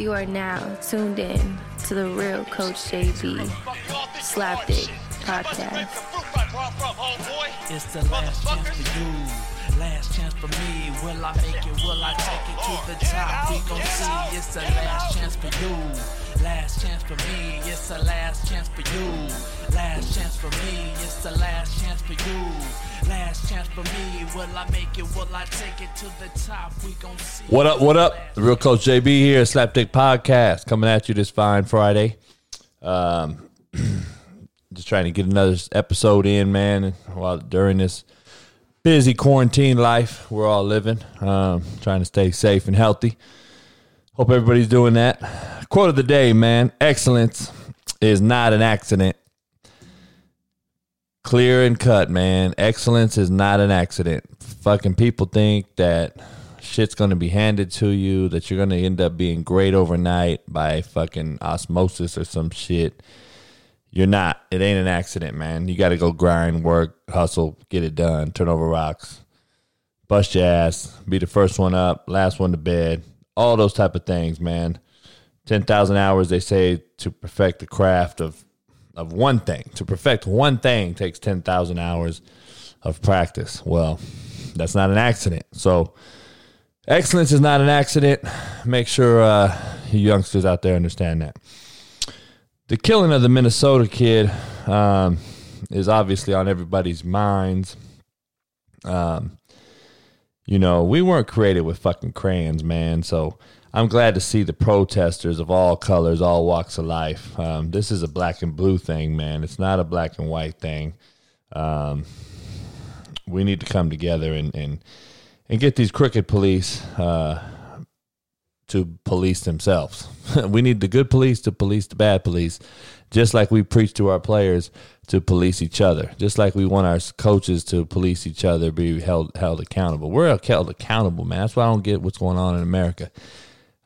You are now tuned in to the real Coach JB Slapdick podcast. It's the last chance for you, last chance for me. Will I make it? Will I take it to the top? We gon' see. It's the last chance for you, last chance for me. It's the last chance for you, last chance for me. It's the last chance for you, last chance for me. Will I make it? Will I take it to the top? We gon' see. What up? What up? The real Coach JB here, Slapdick Podcast, coming at you this fine Friday. Um, just trying to get another episode in, man. While during this busy quarantine life we're all living, um, trying to stay safe and healthy. Hope everybody's doing that. Quote of the day, man: Excellence is not an accident. Clear and cut, man. Excellence is not an accident. Fucking people think that shit's gonna be handed to you, that you're gonna end up being great overnight by fucking osmosis or some shit. You're not. It ain't an accident, man. You got to go grind, work, hustle, get it done, turn over rocks, bust your ass, be the first one up, last one to bed, all those type of things, man. Ten thousand hours, they say, to perfect the craft of of one thing. To perfect one thing takes ten thousand hours of practice. Well, that's not an accident. So, excellence is not an accident. Make sure uh, you youngsters out there understand that the killing of the Minnesota kid um, is obviously on everybody's minds. Um, you know, we weren't created with fucking crayons, man. So I'm glad to see the protesters of all colors, all walks of life. Um, this is a black and blue thing, man. It's not a black and white thing. Um, we need to come together and and, and get these crooked police. Uh, to police themselves. we need the good police to police the bad police, just like we preach to our players to police each other, just like we want our coaches to police each other, be held held accountable. We're held accountable, man. That's why I don't get what's going on in America.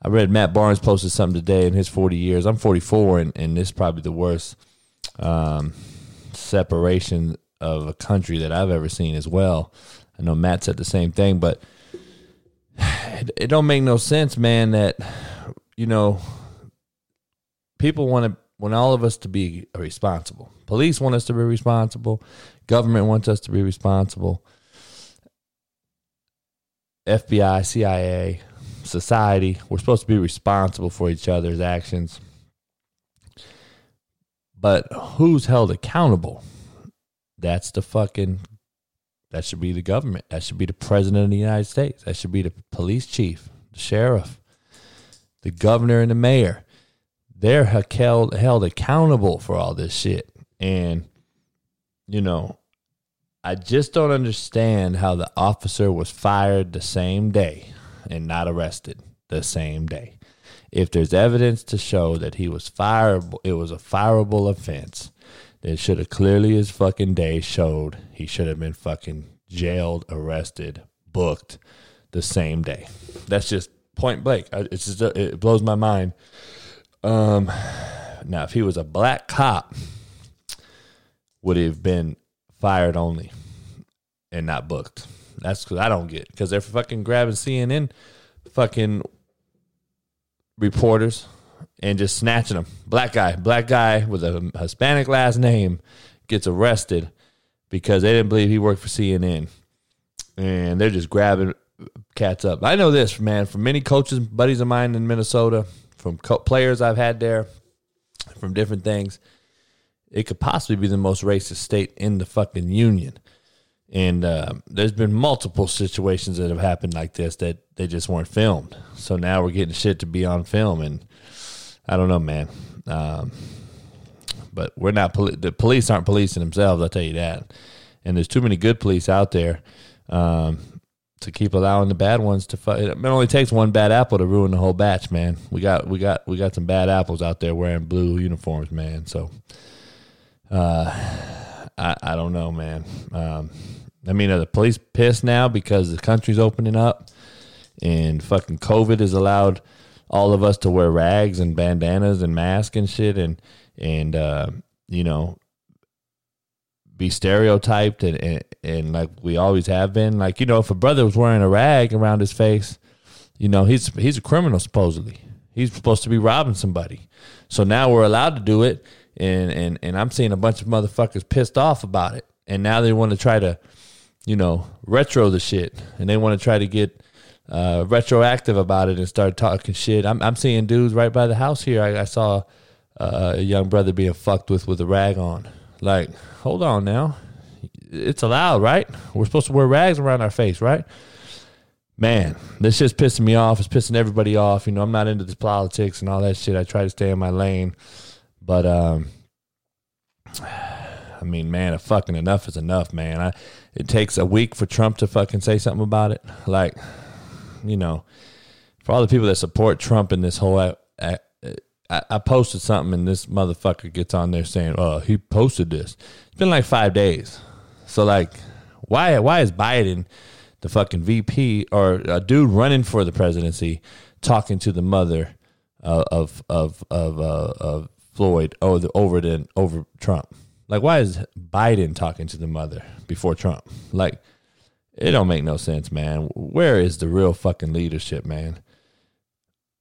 I read Matt Barnes posted something today in his 40 years. I'm 44, and, and this is probably the worst um, separation of a country that I've ever seen as well. I know Matt said the same thing, but – it, it don't make no sense, man. That you know, people want to want all of us to be responsible. Police want us to be responsible. Government wants us to be responsible. FBI, CIA, society, we're supposed to be responsible for each other's actions. But who's held accountable? That's the fucking that should be the government. That should be the president of the United States. That should be the police chief, the sheriff, the governor, and the mayor. They're held, held accountable for all this shit. And, you know, I just don't understand how the officer was fired the same day and not arrested the same day. If there's evidence to show that he was fireable, it was a fireable offense it should have clearly as fucking day showed he should have been fucking jailed, arrested, booked the same day. That's just point blank. It's just it blows my mind. Um, now if he was a black cop, would he have been fired only and not booked? That's because I don't get because they're fucking grabbing CNN, fucking reporters and just snatching them. Black guy, black guy with a Hispanic last name gets arrested because they didn't believe he worked for CNN, and they're just grabbing cats up. I know this, man, from many coaches, buddies of mine in Minnesota, from co- players I've had there, from different things. It could possibly be the most racist state in the fucking union. And uh, there's been multiple situations that have happened like this that they just weren't filmed. So now we're getting shit to be on film, and I don't know, man. Um, but we're not poli- the police aren't policing themselves. I'll tell you that. And there's too many good police out there um, to keep allowing the bad ones to fight. It only takes one bad apple to ruin the whole batch, man. We got we got we got some bad apples out there wearing blue uniforms, man. So, uh, I I don't know, man. Um, I mean, are the police pissed now because the country's opening up and fucking COVID has allowed all of us to wear rags and bandanas and masks and shit and and uh, you know be stereotyped and, and and like we always have been like you know if a brother was wearing a rag around his face you know he's he's a criminal supposedly He's supposed to be robbing somebody. So now we're allowed to do it. And, and, and I'm seeing a bunch of motherfuckers pissed off about it. And now they want to try to, you know, retro the shit. And they want to try to get uh, retroactive about it and start talking shit. I'm, I'm seeing dudes right by the house here. I, I saw uh, a young brother being fucked with with a rag on. Like, hold on now. It's allowed, right? We're supposed to wear rags around our face, right? Man, this shit's pissing me off. It's pissing everybody off. You know, I'm not into this politics and all that shit. I try to stay in my lane. But um I mean, man, a fucking enough is enough, man. I it takes a week for Trump to fucking say something about it. Like, you know, for all the people that support Trump in this whole I, I, posted something and this motherfucker gets on there saying, "Oh, he posted this." It's been like five days. So like, why why is Biden, the fucking VP or a dude running for the presidency, talking to the mother uh, of of of uh, of Floyd over the, over over Trump? Like, why is Biden talking to the mother before Trump? Like, it don't make no sense, man. Where is the real fucking leadership, man?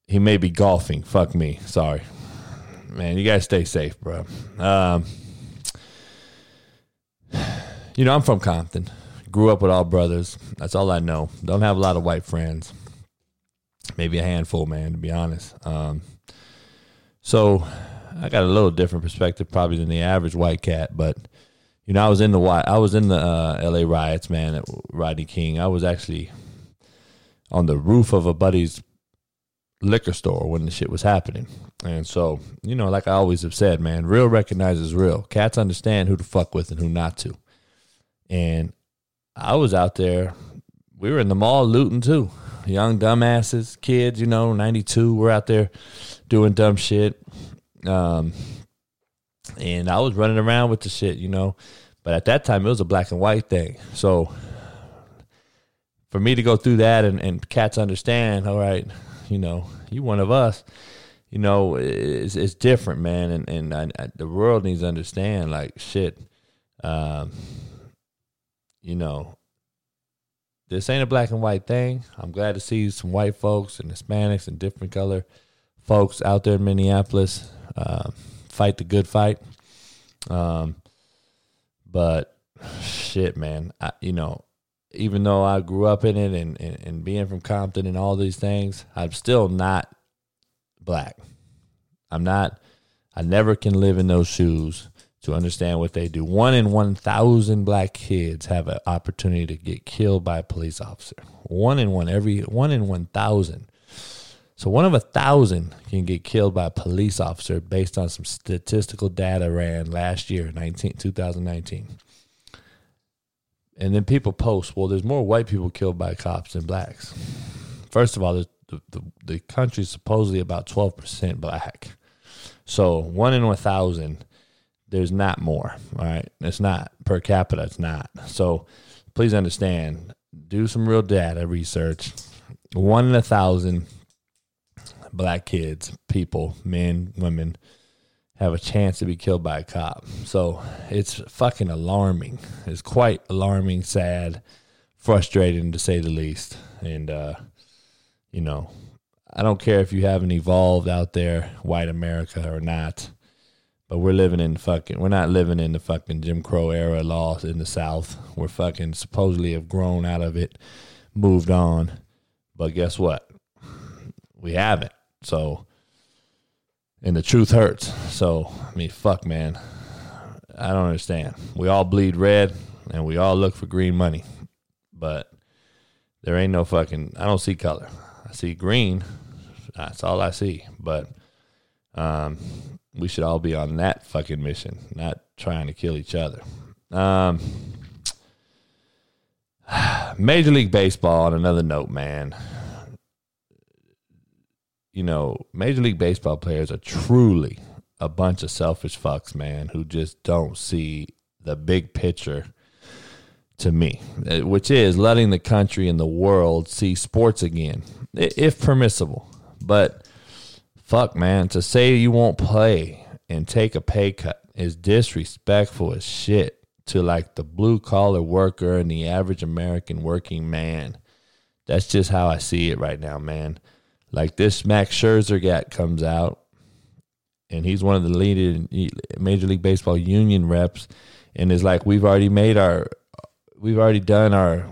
He may be golfing. Fuck me. Sorry. Man, you guys stay safe, bro. Um, you know, I'm from Compton. Grew up with all brothers. That's all I know. Don't have a lot of white friends. Maybe a handful, man, to be honest. Um, so I got a little different perspective probably than the average white cat, but you know, I was in the I was in the uh, L.A. riots, man, at Rodney King. I was actually on the roof of a buddy's liquor store when the shit was happening. And so, you know, like I always have said, man, real recognizes real. Cats understand who to fuck with and who not to. And I was out there. We were in the mall looting too. Young dumbasses, kids, you know, 92. We're out there doing dumb shit. Um, and I was running around with the shit, you know. But at that time, it was a black and white thing. So for me to go through that and, and cats understand, all right, you know, you one of us, you know, it's, it's different, man. And, and I, I, the world needs to understand, like, shit, um, you know, this ain't a black and white thing. I'm glad to see some white folks and Hispanics and different color folks out there in Minneapolis uh, fight the good fight. Um, but shit, man, I, you know, even though I grew up in it and, and, and being from Compton and all these things, I'm still not black. I'm not, I never can live in those shoes to understand what they do. One in 1,000 black kids have an opportunity to get killed by a police officer. One in one, every one in 1,000. So one of a thousand can get killed by a police officer based on some statistical data ran last year, 19, 2019. And then people post, well, there's more white people killed by cops than blacks. First of all, the, the, the country is supposedly about 12% black. So one in a thousand, there's not more. All right. It's not per capita. It's not. So please understand, do some real data research. One in a thousand black kids, people, men, women, have a chance to be killed by a cop. So it's fucking alarming. It's quite alarming, sad, frustrating to say the least. And, uh, you know, I don't care if you haven't evolved out there, white America or not, but we're living in fucking, we're not living in the fucking Jim Crow era laws in the South. We're fucking supposedly have grown out of it, moved on. But guess what? We haven't. So, and the truth hurts. So, I mean, fuck, man. I don't understand. We all bleed red and we all look for green money, but there ain't no fucking, I don't see color. I see green. That's all I see. But um, we should all be on that fucking mission, not trying to kill each other. Um, Major League Baseball, on another note, man you know, Major League Baseball players are truly a bunch of selfish fucks, man, who just don't see the big picture to me, eh, which is letting the country and the world see sports again, if permissible. But fuck, man, to say you won't play and take a pay cut is disrespectful as shit to like the blue collar worker and the average American working man. That's just how I see it right now, man Like this Max Scherzer guy comes out, and he's one of the leading Major League Baseball union reps, and is like, we've already made our, we've already done our,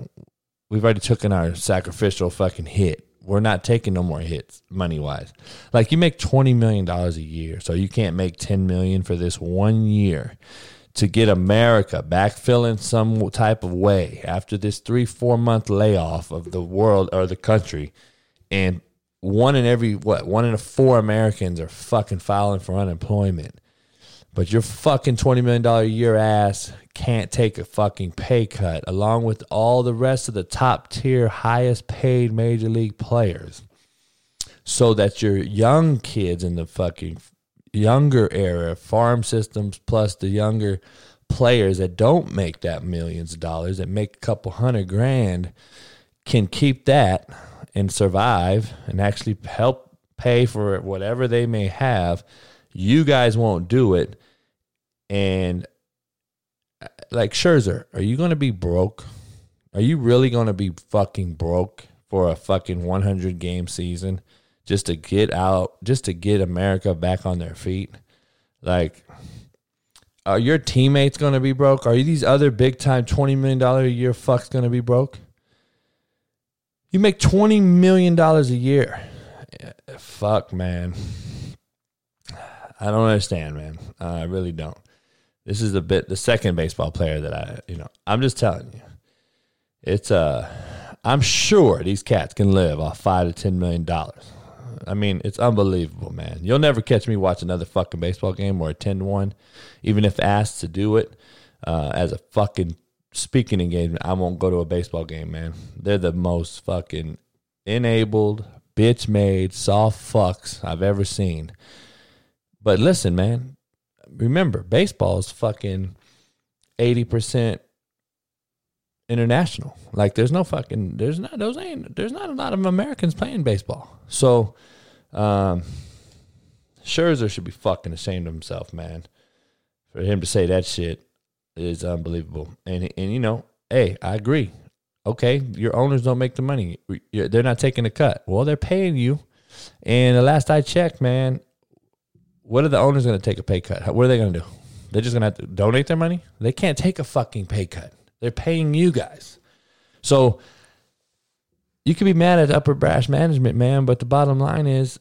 we've already taken our sacrificial fucking hit. We're not taking no more hits money wise. Like you make twenty million dollars a year, so you can't make ten million for this one year to get America back filling some type of way after this three, four month layoff of the world or the country. And one in every, what, one in four Americans are fucking filing for unemployment. But your fucking $20 million a year ass can't take a fucking pay cut along with all the rest of the top tier, highest paid major league players so that your young kids in the fucking younger era farm systems plus the younger players that don't make that millions of dollars that make a couple hundred grand can keep that and survive and actually help pay for whatever they may have you guys won't do it and uh, like Scherzer are you going to be broke are you really going to be fucking broke for a fucking 100 game season just to get out, just to get America back on their feet. Like, are your teammates going to be broke? Are these other big time $20 million a year fucks going to be broke? You make $20 million a year. fuck, man. I don't understand, man. I really don't. This is the bit the second baseball player that I, you know, I'm just telling you. It's uh I'm sure these cats can live off 5 to 10 million dollars. I mean, it's unbelievable, man. You'll never catch me watch another fucking baseball game or attend one, even if asked to do it uh, as a fucking speaking engagement. I won't go to a baseball game, man. They're the most fucking enabled, bitch made, soft fucks I've ever seen. But listen, man, remember, baseball is fucking 80% international. Like there's no fucking there's not those ain't there's not a lot of Americans playing baseball. So um Scherzer should be fucking ashamed of himself, man. For him to say that shit is unbelievable. And and you know, hey, I agree. Okay, your owners don't make the money. They're not taking a cut. Well, they're paying you. And the last I checked, man, what are the owners going to take a pay cut? What are they going to do? They're just going to have to donate their money? They can't take a fucking pay cut. They're paying you guys. So you could be mad at upper brass management, man, but the bottom line is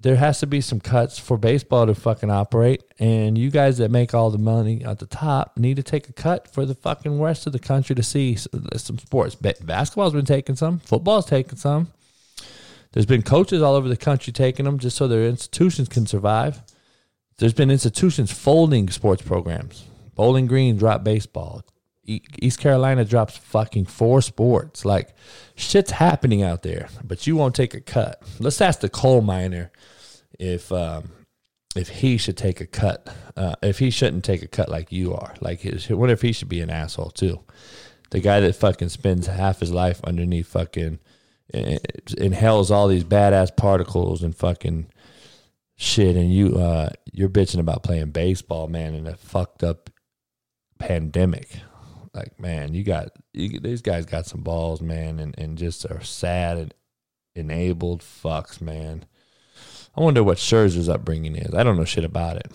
there has to be some cuts for baseball to fucking operate. And you guys that make all the money at the top need to take a cut for the fucking rest of the country to see uh, some sports. Basketball's been taking some, football's taking some. There's been coaches all over the country taking them just so their institutions can survive. There's been institutions folding sports programs. Bowling Green dropped baseball. East Carolina drops fucking four sports. Like shit's happening out there, but you won't take a cut. Let's ask the coal miner if um, if he should take a cut. Uh, if he shouldn't take a cut like you are. Like, his, what if he should be an asshole too? The guy that fucking spends half his life underneath fucking eh, inhales all these badass particles and fucking shit, and you uh, you're bitching about playing baseball, man, in a fucked up pandemic like man, you got you, these guys got some balls, man, and, and just are sad and enabled fucks, man. I wonder what Scherzer's upbringing is. I don't know shit about it.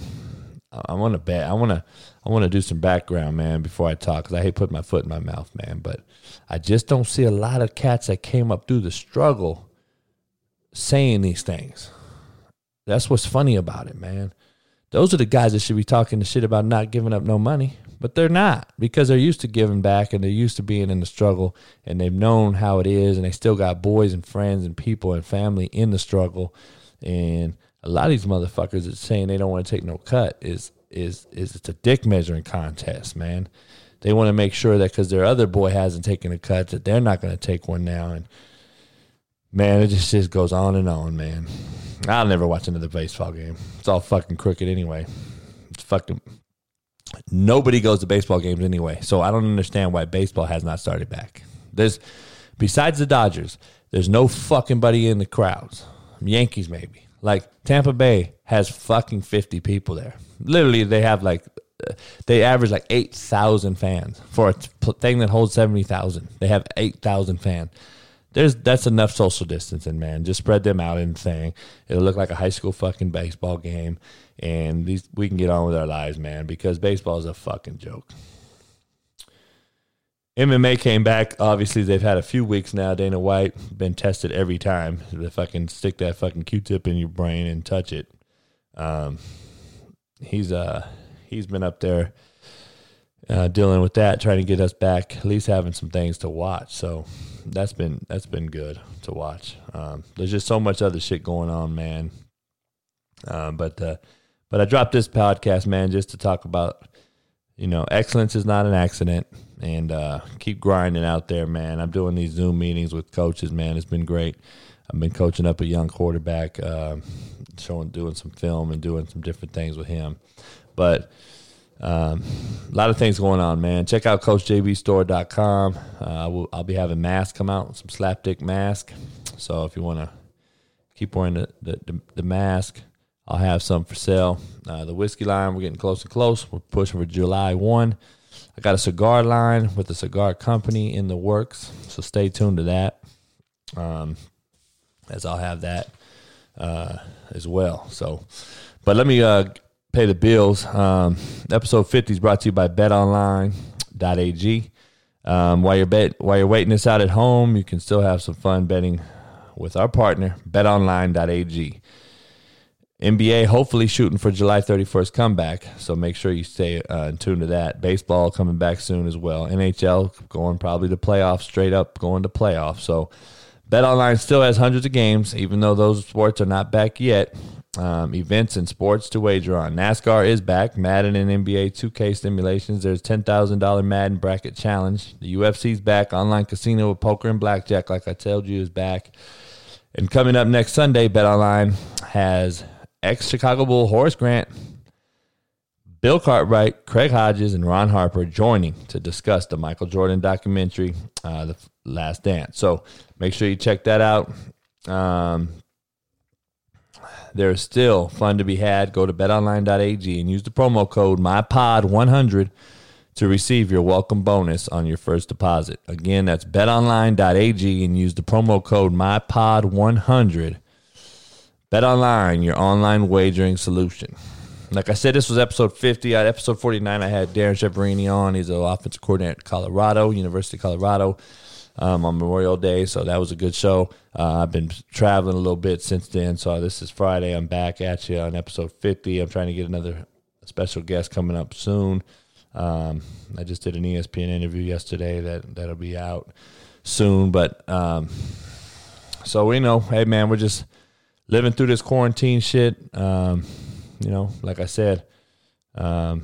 I, want to bet. I want to. I want to do some background, man, before I talk, because I hate putting my foot in my mouth, man. But I just don't see a lot of cats that came up through the struggle saying these things. That's what's funny about it, man. Those are the guys that should be talking the shit about not giving up no money but they're not because they're used to giving back and they're used to being in the struggle and they've known how it is and they still got boys and friends and people and family in the struggle. And a lot of these motherfuckers that saying they don't want to take no cut is is is it's a dick measuring contest man. They want to make sure that because their other boy hasn't taken a cut that they're not going to take one now. And man it just, just goes on and on man. I'll never watch another baseball game. It's all fucking crooked anyway. It's fucking Nobody goes to baseball games anyway, so I don't understand why baseball has not started back. There's besides the Dodgers, there's no fucking buddy in the crowds. Yankees maybe. Like Tampa Bay has fucking 50 people there. Literally they have like they average like 8,000 fans for a thing that holds 70,000. They have 8,000 fans. there's that's enough social distancing, man. Just spread them out in the thing. It'll look like a high school fucking baseball game, and these we can get on with our lives, man. Because baseball is a fucking joke. MMA came back. Obviously, they've had a few weeks now. Dana White been tested every time. They fucking stick that fucking Q-tip in your brain and touch it. Um, he's uh he's been up there uh, dealing with that, trying to get us back, at least having some things to watch. So that's been that's been good to watch. Um, there's just so much other shit going on, man. Um, but uh, but I dropped this podcast, man, just to talk about you know excellence is not an accident and uh, keep grinding out there, man. I'm doing these Zoom meetings with coaches, man. It's been great. I've been coaching up a young quarterback, uh, showing, doing some film and doing some different things with him. But um, a lot of things going on, man. Check out CoachJBStore.com. Uh, we'll, I'll be having masks come out, some slapdick mask. So if you want to keep wearing the, the, the, the, mask, I'll have some for sale. Uh, the whiskey line, we're getting close and close. We're pushing for July 1. I got a cigar line with a cigar company in the works, so stay tuned to that. Um, as I'll have that uh, as well. So, but let me uh, pay the bills. Um, episode 50 is brought to you by BetOnline.ag. Um, while you're bet, while you're waiting this out at home, you can still have some fun betting with our partner, BetOnline.ag. NBA hopefully shooting for July 31st comeback, so make sure you stay uh, in tune to that. Baseball coming back soon as well. NHL going probably to playoffs, straight up going to playoffs. So BetOnline still has hundreds of games, even though those sports are not back yet. Um, events and sports to wager on. NASCAR is back. Madden and NBA 2K simulations. There's $10,000 Madden bracket challenge. The UFC's back. Online casino with poker and blackjack, like I told you, is back. And coming up next Sunday, BetOnline has ex Chicago Bull Horace Grant, Bill Cartwright, Craig Hodges, and Ron Harper joining to discuss the Michael Jordan documentary, uh, The Last Dance. So make sure you check that out. Um, there's still fun to be had. Go to betonline.ag and use the promo code MyPod100 to receive your welcome bonus on your first deposit. Again, that's betonline.ag and use the promo code MyPod100 Bet Online, your online wagering solution. Like I said, this was episode 50. At episode 49, I had Darren Chiaverini on. He's an offensive coordinator at Colorado, University of Colorado, um, on Memorial Day. So that was a good show. Uh, I've been traveling a little bit since then. So this is Friday. I'm back at you on episode 50. I'm trying to get another special guest coming up soon. Um, I just did an ESPN interview yesterday that, that'll be out soon. But um, so we know, hey, man, we're just – living through this quarantine shit. Um, you know, like I said, um,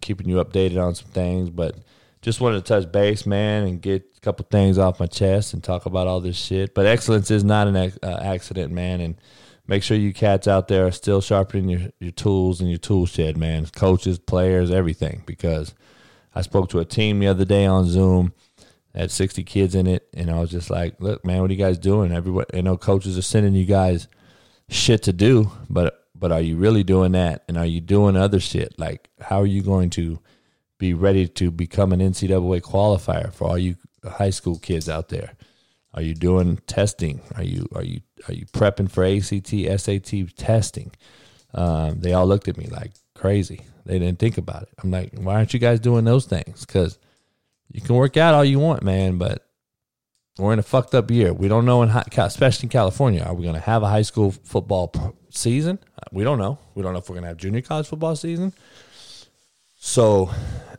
keeping you updated on some things, but just wanted to touch base, man, and get a couple things off my chest and talk about all this shit. But excellence is not an uh, accident, man, and make sure you cats out there are still sharpening your, your tools and your tool shed, man. Coaches, players, everything. Because I spoke to a team the other day on Zoom had 60 kids in it, and I was just like, "Look, man, what are you guys doing? Everybody, you know, coaches are sending you guys shit to do, but but are you really doing that? And are you doing other shit? Like, how are you going to be ready to become an NCAA qualifier for all you high school kids out there? Are you doing testing? Are you are you are you prepping for ACT, SAT testing? Um, they all looked at me like crazy. They didn't think about it. I'm like, why aren't you guys doing those things? Because you can work out all you want, man, but we're in a fucked up year. We don't know in high, especially in California, are we going to have a high school football season? We don't know. We don't know if we're going to have junior college football season. So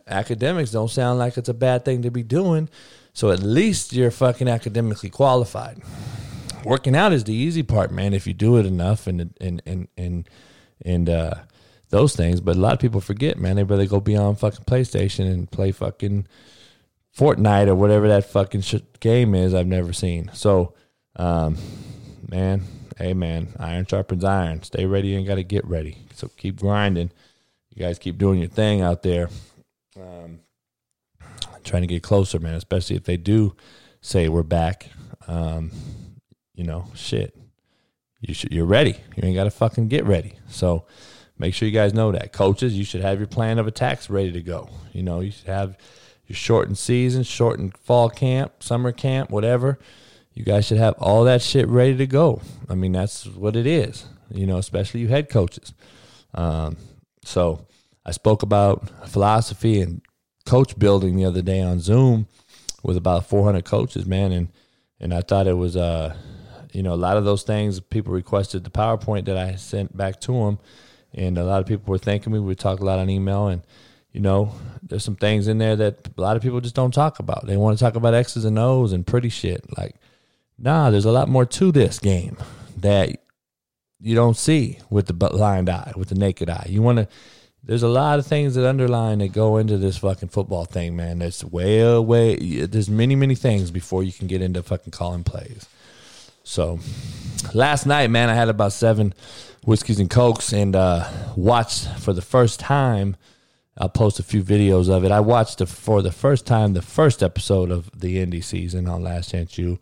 academics don't sound like it's a bad thing to be doing. So at least you're fucking academically qualified. Working out is the easy part, man, if you do it enough and and and and and uh, those things. But a lot of people forget, man. They rather go beyond fucking PlayStation and play fucking Fortnite or whatever that fucking game is I've never seen. So, um, man, hey man, iron sharpens iron. Stay ready and got to get ready. So keep grinding. You guys keep doing your thing out there. Um, trying to get closer, man. Especially if they do say we're back. Um, you know, shit. You should. You're ready. You ain't got to fucking get ready. So make sure you guys know that. Coaches, you should have your plan of attacks ready to go. You know, you should have your shortened season, shortened fall camp, summer camp, whatever. You guys should have all that shit ready to go. I mean, that's what it is, you know, especially you head coaches. Um, so I spoke about philosophy and coach building the other day on Zoom with about 400 coaches, man, and and I thought it was uh you know a lot of those things people requested the PowerPoint that I sent back to them, and a lot of people were thanking me. We talked a lot on email, and you know there's some things in there that a lot of people just don't talk about. They want to talk about X's and O's and pretty shit. Like, nah, there's a lot more to this game that you don't see with the blind eye, with the naked eye. You want to there's a lot of things that underline that go into this fucking football thing, man. There's way, way, there's many, many things before you can get into fucking calling plays. So last night, man, I had about seven whiskeys and cokes and uh, watched for the first time I'll post a few videos of it. I watched the, for the first time the first episode of the indie season on Last Chance U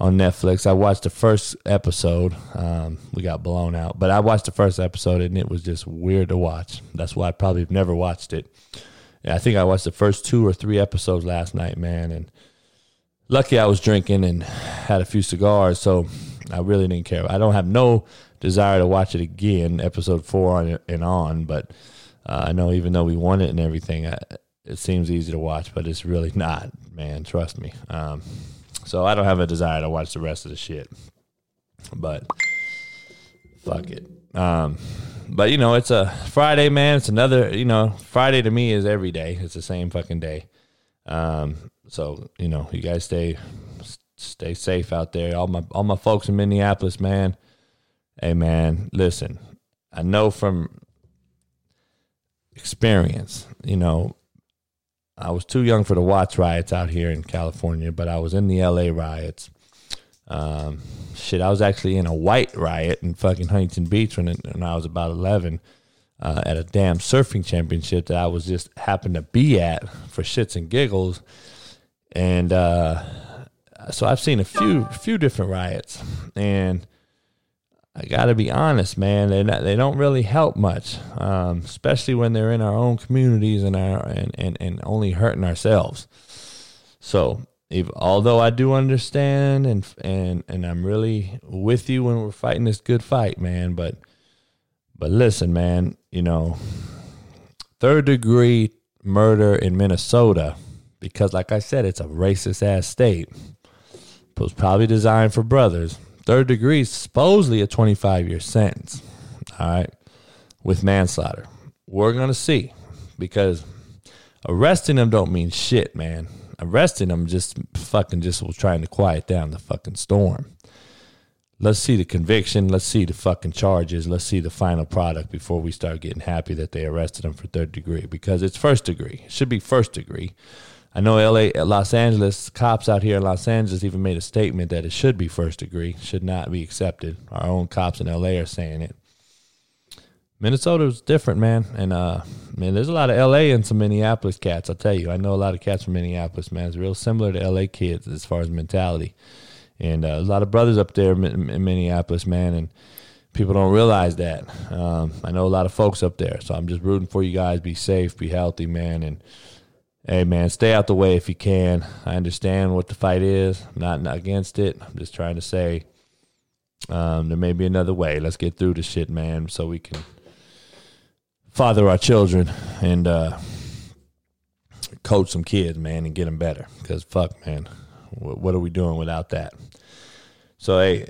on Netflix. I watched the first episode. Um, we got blown out, but I watched the first episode and it was just weird to watch. That's why I probably have never watched it. I think I watched the first two or three episodes last night, man, and lucky I was drinking and had a few cigars, so I really didn't care. I don't have no desire to watch it again, episode four and on, but uh, I know even though we won it and everything, I, it seems easy to watch, but it's really not, man. Trust me. Um, so I don't have a desire to watch the rest of the shit. But fuck it. Um, but you know, it's a Friday, man. It's another, you know, Friday to me is every day. It's the same fucking day. Um, so you know, you guys stay stay safe out there. All my all my folks in Minneapolis, man. Hey, man, listen. I know from experience. You know, I was too young for the Watts riots out here in California, but I was in the LA riots. Um, shit, I was actually in a white riot in fucking Huntington Beach when, when I was about 11 uh, at a damn surfing championship that I was just happened to be at for shits and giggles. And uh, so I've seen a few few different riots, and I got to be honest, man. They they don't really help much, um, especially when they're in our own communities and our and, and, and only hurting ourselves. So, if although I do understand and and and I'm really with you when we're fighting this good fight, man. But but listen, man. You know, third degree murder in Minnesota, because like I said, it's a racist ass state. It was probably designed for brothers Third degree supposedly a 25 year sentence. All right. With manslaughter. We're going to see because arresting them don't mean shit, man. Arresting them just fucking just was trying to quiet down the fucking storm. Let's see the conviction. Let's see the fucking charges. Let's see the final product before we start getting happy that they arrested him for third degree because it's first degree. It should be first degree. I know LA, Los Angeles cops out here in Los Angeles even made a statement that it should be first degree, should not be accepted. Our own cops in LA are saying it. Minnesota is different, man, and uh, man, there's a lot of LA and some Minneapolis cats. I'll tell you, I know a lot of cats from Minneapolis, man. It's real similar to LA kids as far as mentality, and uh, a lot of brothers up there in Minneapolis, man, and people don't realize that. Um, I know a lot of folks up there, so I'm just rooting for you guys. Be safe, be healthy, man, and hey man, stay out the way if you can. I understand what the fight is. I'm not, not against it. I'm just trying to say um, there may be another way. Let's get through this shit, man, so we can father our children and uh, coach some kids, man, and get them better. Because fuck, man, what are we doing without that? So hey,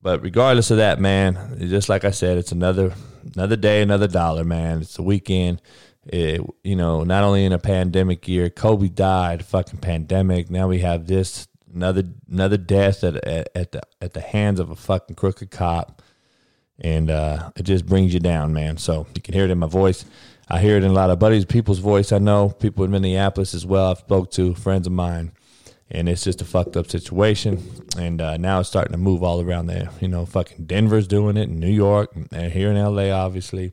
but regardless of that, man, just like I said, it's another another day, another dollar, man. It's the weekend. It, you know, not only in a pandemic year, Kobe died, fucking pandemic. Now we have this another another death at at, at the at the hands of a fucking crooked cop, and uh, it just brings you down, man. So you can hear it in my voice. I hear it in a lot of buddies, people's voice. I know people in Minneapolis as well. I've spoke to friends of mine, and it's just a fucked up situation. And uh, now it's starting to move all around there. You know, fucking Denver's doing it, in New York, and here in LA, obviously.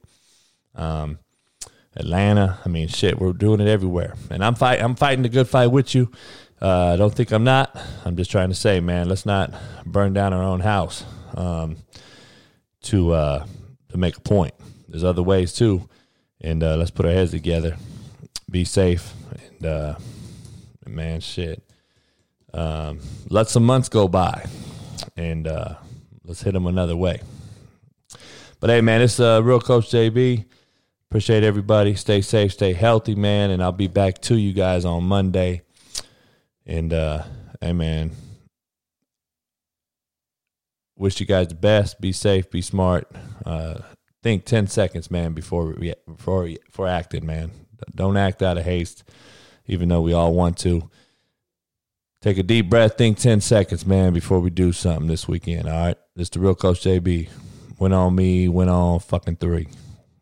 Um, Atlanta. I mean, shit, we're doing it everywhere, and I'm fight. I'm fighting the good fight with you. Uh, I don't think I'm not. I'm just trying to say, man, let's not burn down our own house um, to uh, to make a point. There's other ways too, and uh, let's put our heads together, be safe, and uh, man. Shit. Um, let some months go by, and uh, let's hit them another way. But hey, man, it's uh, real Coach JB. Appreciate everybody. Stay safe, stay healthy, man. And I'll be back to you guys on Monday. And uh, hey, man, wish you guys the best. Be safe, be smart. Uh, think ten seconds, man, before we, before before acting, man. Don't act out of haste, even though we all want to. Take a deep breath. Think ten seconds, man, before we do something this weekend. All right, this the real Coach JB. Went on me. Went on fucking three.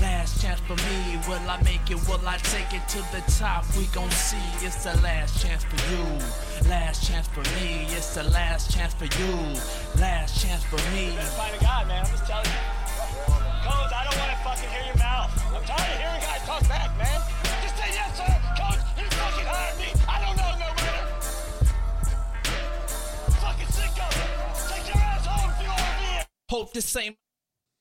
Last chance for me. Will I make it? Will I take it to the top? We gon' see. It's the last chance for you. Last chance for me. It's the last chance for you. Last chance for me. Find a guy, man. I'm just telling you. Coach, I don't want to fucking hear your mouth. I'm tired of hearing guys talk back, man. Just say yes, sir. Coach, you fucking hired me. I don't know no better. Fucking sicko. Take your ass home if you want to be. Hope this ain't